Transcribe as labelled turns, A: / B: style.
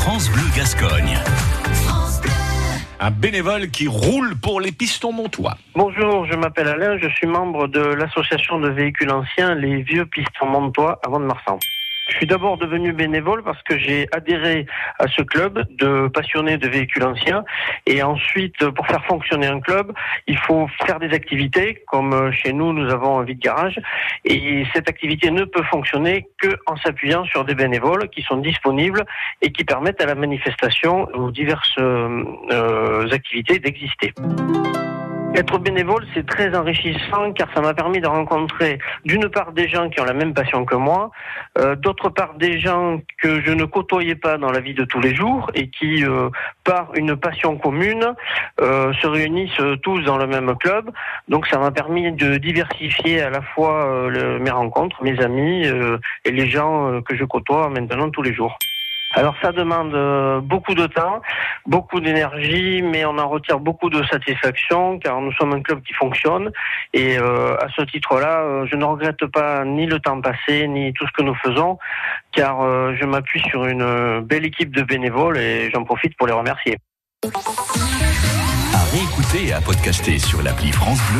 A: France Bleu Gascogne. Un bénévole qui roule pour les pistons montois.
B: Bonjour, je m'appelle Alain, je suis membre de l'association de véhicules anciens Les Vieux Pistons Montois avant de Marsan. Je suis d'abord devenu bénévole parce que j'ai adhéré à ce club de passionnés de véhicules anciens. Et ensuite, pour faire fonctionner un club, il faut faire des activités. Comme chez nous, nous avons un vide-garage. Et cette activité ne peut fonctionner que en s'appuyant sur des bénévoles qui sont disponibles et qui permettent à la manifestation ou diverses euh, activités d'exister. Être bénévole, c'est très enrichissant car ça m'a permis de rencontrer d'une part des gens qui ont la même passion que moi, euh, d'autre part des gens que je ne côtoyais pas dans la vie de tous les jours et qui, euh, par une passion commune, euh, se réunissent tous dans le même club. Donc ça m'a permis de diversifier à la fois mes rencontres, mes amis et les gens que je côtoie maintenant tous les jours. Alors ça demande euh, beaucoup de temps, beaucoup d'énergie, mais on en retire beaucoup de satisfaction car nous sommes un club qui fonctionne et euh, à ce titre-là, euh, je ne regrette pas ni le temps passé ni tout ce que nous faisons car je m'appuie sur une belle équipe de bénévoles et j'en profite pour les remercier.
A: À réécouter et à podcaster sur l'appli France Bleu.